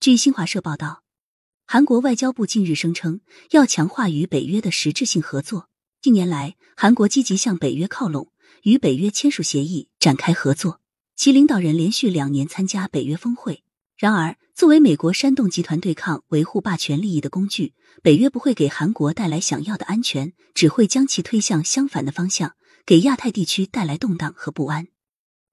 据新华社报道，韩国外交部近日声称要强化与北约的实质性合作。近年来，韩国积极向北约靠拢，与北约签署协议，展开合作。其领导人连续两年参加北约峰会。然而，作为美国煽动集团对抗、维护霸权利益的工具，北约不会给韩国带来想要的安全，只会将其推向相反的方向，给亚太地区带来动荡和不安。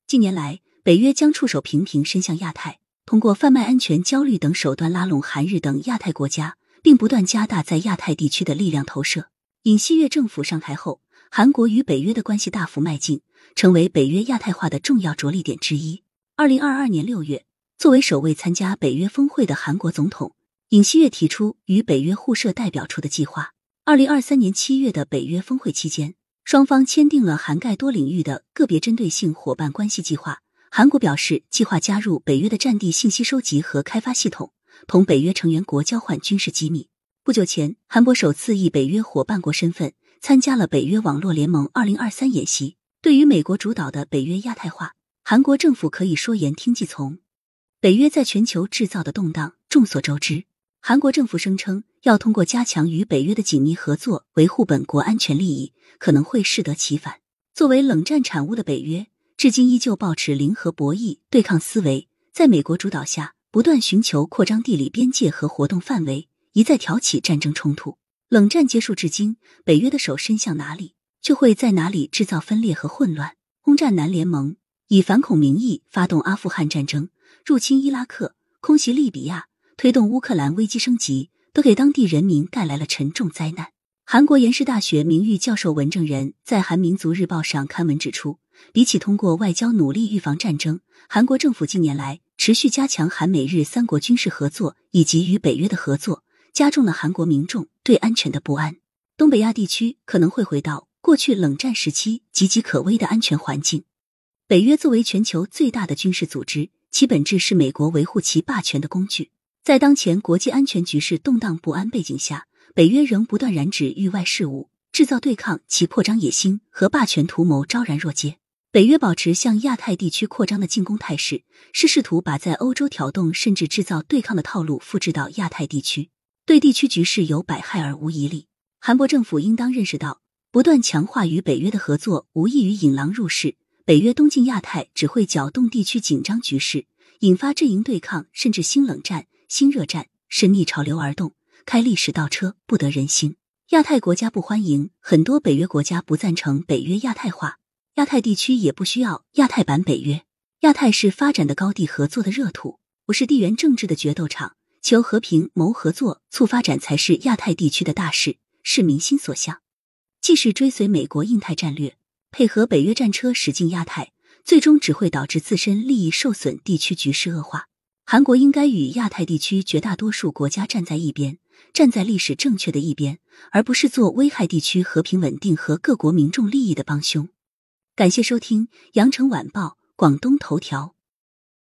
近年来，北约将触手频频伸向亚太，通过贩卖安全焦虑等手段拉拢韩日等亚太国家，并不断加大在亚太地区的力量投射。尹锡悦政府上台后，韩国与北约的关系大幅迈进，成为北约亚太化的重要着力点之一。二零二二年六月，作为首位参加北约峰会的韩国总统，尹锡悦提出与北约互设代表处的计划。二零二三年七月的北约峰会期间，双方签订了涵盖多领域的个别针对性伙伴关系计划。韩国表示计划加入北约的战地信息收集和开发系统，同北约成员国交换军事机密。不久前，韩国首次以北约伙伴国身份参加了北约网络联盟二零二三演习。对于美国主导的北约亚太化，韩国政府可以说言听计从。北约在全球制造的动荡众所周知，韩国政府声称要通过加强与北约的紧密合作，维护本国安全利益，可能会适得其反。作为冷战产物的北约，至今依旧保持零和博弈对抗思维，在美国主导下，不断寻求扩张地理边界和活动范围。一再挑起战争冲突，冷战结束至今，北约的手伸向哪里，就会在哪里制造分裂和混乱。轰炸南联盟，以反恐名义发动阿富汗战争，入侵伊拉克，空袭利比亚，推动乌克兰危机升级，都给当地人民带来了沉重灾难。韩国延世大学名誉教授文正仁在《韩民族日报》上刊文指出，比起通过外交努力预防战争，韩国政府近年来持续加强韩美日三国军事合作以及与北约的合作。加重了韩国民众对安全的不安，东北亚地区可能会回到过去冷战时期岌岌可危的安全环境。北约作为全球最大的军事组织，其本质是美国维护其霸权的工具。在当前国际安全局势动荡不安背景下，北约仍不断染指域外事务，制造对抗，其扩张野心和霸权图谋昭然若揭。北约保持向亚太地区扩张的进攻态势，是试图把在欧洲挑动甚至制造对抗的套路复制到亚太地区。对地区局势有百害而无一利，韩国政府应当认识到，不断强化与北约的合作，无异于引狼入室。北约东进亚太，只会搅动地区紧张局势，引发阵营对抗，甚至新冷战、新热战，是逆潮流而动，开历史倒车，不得人心。亚太国家不欢迎，很多北约国家不赞成北约亚太化，亚太地区也不需要亚太版北约。亚太是发展的高地，合作的热土，不是地缘政治的决斗场。求和平、谋合作、促发展才是亚太地区的大事，是民心所向。既是追随美国印太战略，配合北约战车驶进亚太，最终只会导致自身利益受损，地区局势恶化。韩国应该与亚太地区绝大多数国家站在一边，站在历史正确的一边，而不是做危害地区和平稳定和各国民众利益的帮凶。感谢收听《羊城晚报·广东头条》。